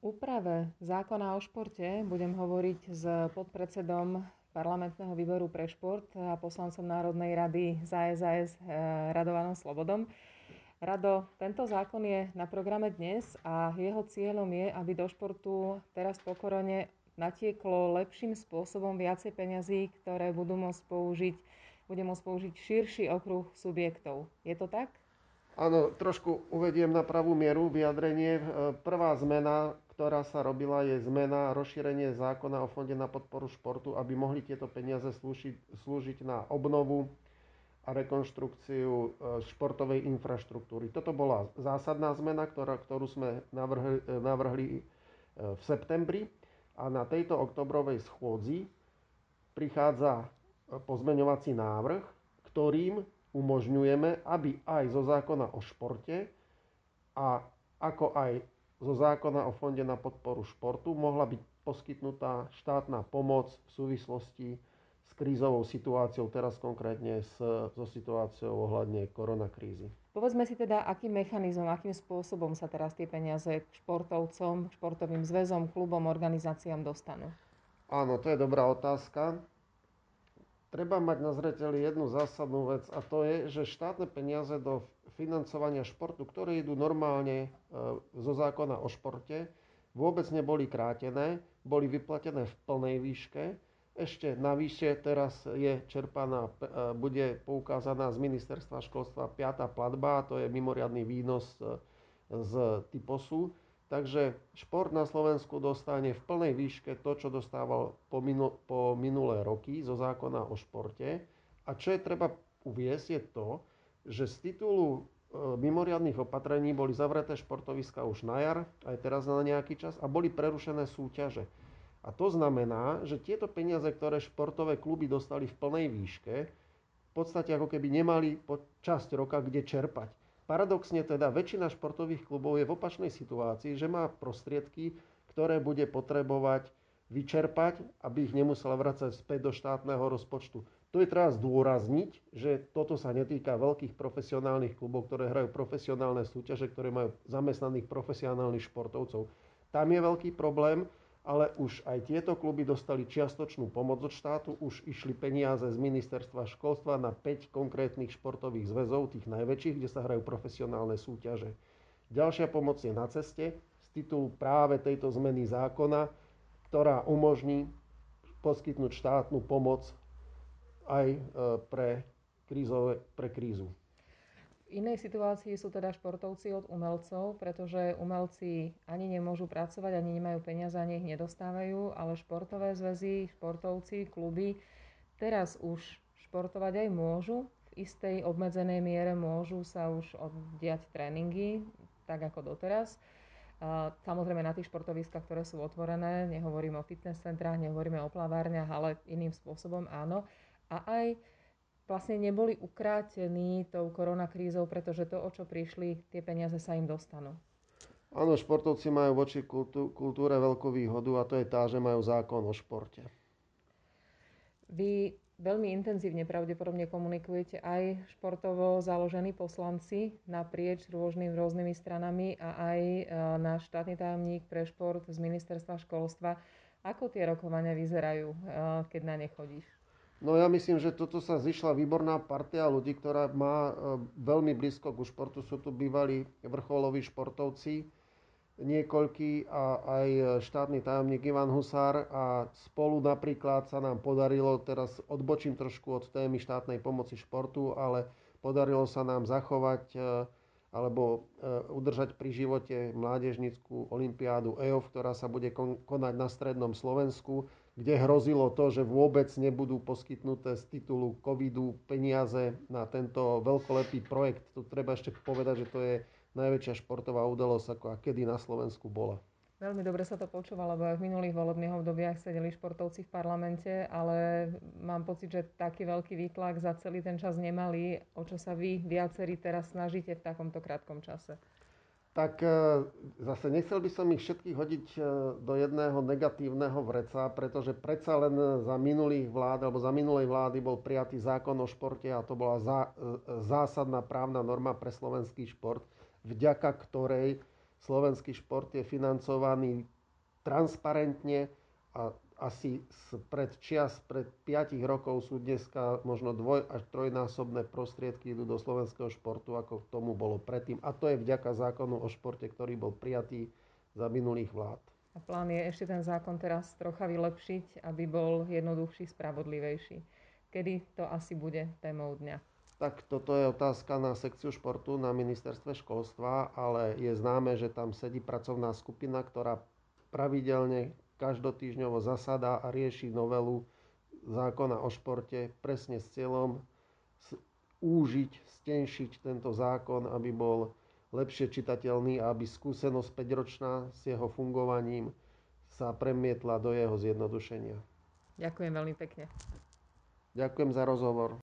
Úprave zákona o športe budem hovoriť s podpredsedom parlamentného výboru pre šport a poslancom Národnej rady za SAS eh, Radovanom Slobodom. Rado, tento zákon je na programe dnes a jeho cieľom je, aby do športu teraz po korone natieklo lepším spôsobom viacej peňazí, ktoré budú môcť použiť, bude môcť použiť širší okruh subjektov. Je to tak? Áno, trošku uvediem na pravú mieru vyjadrenie. E, prvá zmena, ktorá sa robila, je zmena, rozšírenie zákona o Fonde na podporu športu, aby mohli tieto peniaze slúžiť, slúžiť na obnovu a rekonštrukciu e, športovej infraštruktúry. Toto bola zásadná zmena, ktorá, ktorú sme navrhli, e, navrhli v septembri a na tejto oktobrovej schôdzi prichádza pozmeňovací návrh, ktorým umožňujeme, aby aj zo zákona o športe a ako aj zo zákona o Fonde na podporu športu mohla byť poskytnutá štátna pomoc v súvislosti s krízovou situáciou, teraz konkrétne s, so situáciou ohľadne koronakrízy. Povedzme si teda, akým mechanizmom, akým spôsobom sa teraz tie peniaze k športovcom, športovým zväzom, klubom, organizáciám dostanú? Áno, to je dobrá otázka treba mať na zreteli jednu zásadnú vec a to je, že štátne peniaze do financovania športu, ktoré idú normálne e, zo zákona o športe, vôbec neboli krátené, boli vyplatené v plnej výške. Ešte navyše teraz je čerpaná, e, bude poukázaná z ministerstva školstva 5. platba, to je mimoriadný výnos e, z typosu Takže šport na Slovensku dostane v plnej výške to, čo dostával po, minu, po minulé roky zo zákona o športe. A čo je treba uviesť je to, že z titulu e, mimoriadných opatrení boli zavreté športoviska už na jar, aj teraz na nejaký čas, a boli prerušené súťaže. A to znamená, že tieto peniaze, ktoré športové kluby dostali v plnej výške, v podstate ako keby nemali po časť roka kde čerpať. Paradoxne teda väčšina športových klubov je v opačnej situácii, že má prostriedky, ktoré bude potrebovať vyčerpať, aby ich nemusela vracať späť do štátneho rozpočtu. Tu je treba zdôrazniť, že toto sa netýka veľkých profesionálnych klubov, ktoré hrajú profesionálne súťaže, ktoré majú zamestnaných profesionálnych športovcov. Tam je veľký problém, ale už aj tieto kluby dostali čiastočnú pomoc od štátu, už išli peniaze z ministerstva školstva na 5 konkrétnych športových zväzov, tých najväčších, kde sa hrajú profesionálne súťaže. Ďalšia pomoc je na ceste z titulu práve tejto zmeny zákona, ktorá umožní poskytnúť štátnu pomoc aj e, pre, krízové, pre krízu inej situácii sú teda športovci od umelcov, pretože umelci ani nemôžu pracovať, ani nemajú peniaze, ani ich nedostávajú, ale športové zväzy, športovci, kluby teraz už športovať aj môžu. V istej obmedzenej miere môžu sa už oddiať tréningy, tak ako doteraz. Samozrejme na tých športoviskách, ktoré sú otvorené, nehovorím o fitness centrách, nehovoríme o plavárniach, ale iným spôsobom áno. A aj vlastne neboli ukrátení tou koronakrízou, pretože to, o čo prišli, tie peniaze sa im dostanú. Áno, športovci majú voči kultú, kultúre veľkú výhodu a to je tá, že majú zákon o športe. Vy veľmi intenzívne pravdepodobne komunikujete aj športovo založení poslanci naprieč rôznymi, rôznymi stranami a aj e, náš štátny tajomník pre šport z ministerstva školstva. Ako tie rokovania vyzerajú, e, keď na ne chodíš? No ja myslím, že toto sa zišla výborná partia ľudí, ktorá má e, veľmi blízko ku športu. Sú tu bývalí vrcholoví športovci, niekoľký a aj štátny tajomník Ivan Husár a spolu napríklad sa nám podarilo, teraz odbočím trošku od témy štátnej pomoci športu, ale podarilo sa nám zachovať e, alebo e, udržať pri živote mládežnickú olimpiádu EOF, ktorá sa bude konať na strednom Slovensku kde hrozilo to, že vôbec nebudú poskytnuté z titulu covidu peniaze na tento veľkolepý projekt. Tu treba ešte povedať, že to je najväčšia športová udalosť, ako a kedy na Slovensku bola. Veľmi dobre sa to počúva, lebo aj v minulých volebných obdobiach sedeli športovci v parlamente, ale mám pocit, že taký veľký výtlak za celý ten čas nemali, o čo sa vy viacerí teraz snažíte v takomto krátkom čase tak e, zase nechcel by som ich všetkých hodiť e, do jedného negatívneho vreca, pretože predsa len za minulých vlád alebo za minulej vlády bol prijatý zákon o športe a to bola zá, e, zásadná právna norma pre slovenský šport, vďaka ktorej slovenský šport je financovaný transparentne a asi pred čias, pred 5 rokov sú dneska možno dvoj až trojnásobné prostriedky idú do slovenského športu, ako tomu bolo predtým. A to je vďaka zákonu o športe, ktorý bol prijatý za minulých vlád. A plán je ešte ten zákon teraz trocha vylepšiť, aby bol jednoduchší, spravodlivejší. Kedy to asi bude témou dňa? Tak toto je otázka na sekciu športu na ministerstve školstva, ale je známe, že tam sedí pracovná skupina, ktorá pravidelne každotýždňovo zasadá a rieši novelu zákona o športe presne s cieľom úžiť, stenšiť tento zákon, aby bol lepšie čitateľný a aby skúsenosť 5-ročná s jeho fungovaním sa premietla do jeho zjednodušenia. Ďakujem veľmi pekne. Ďakujem za rozhovor.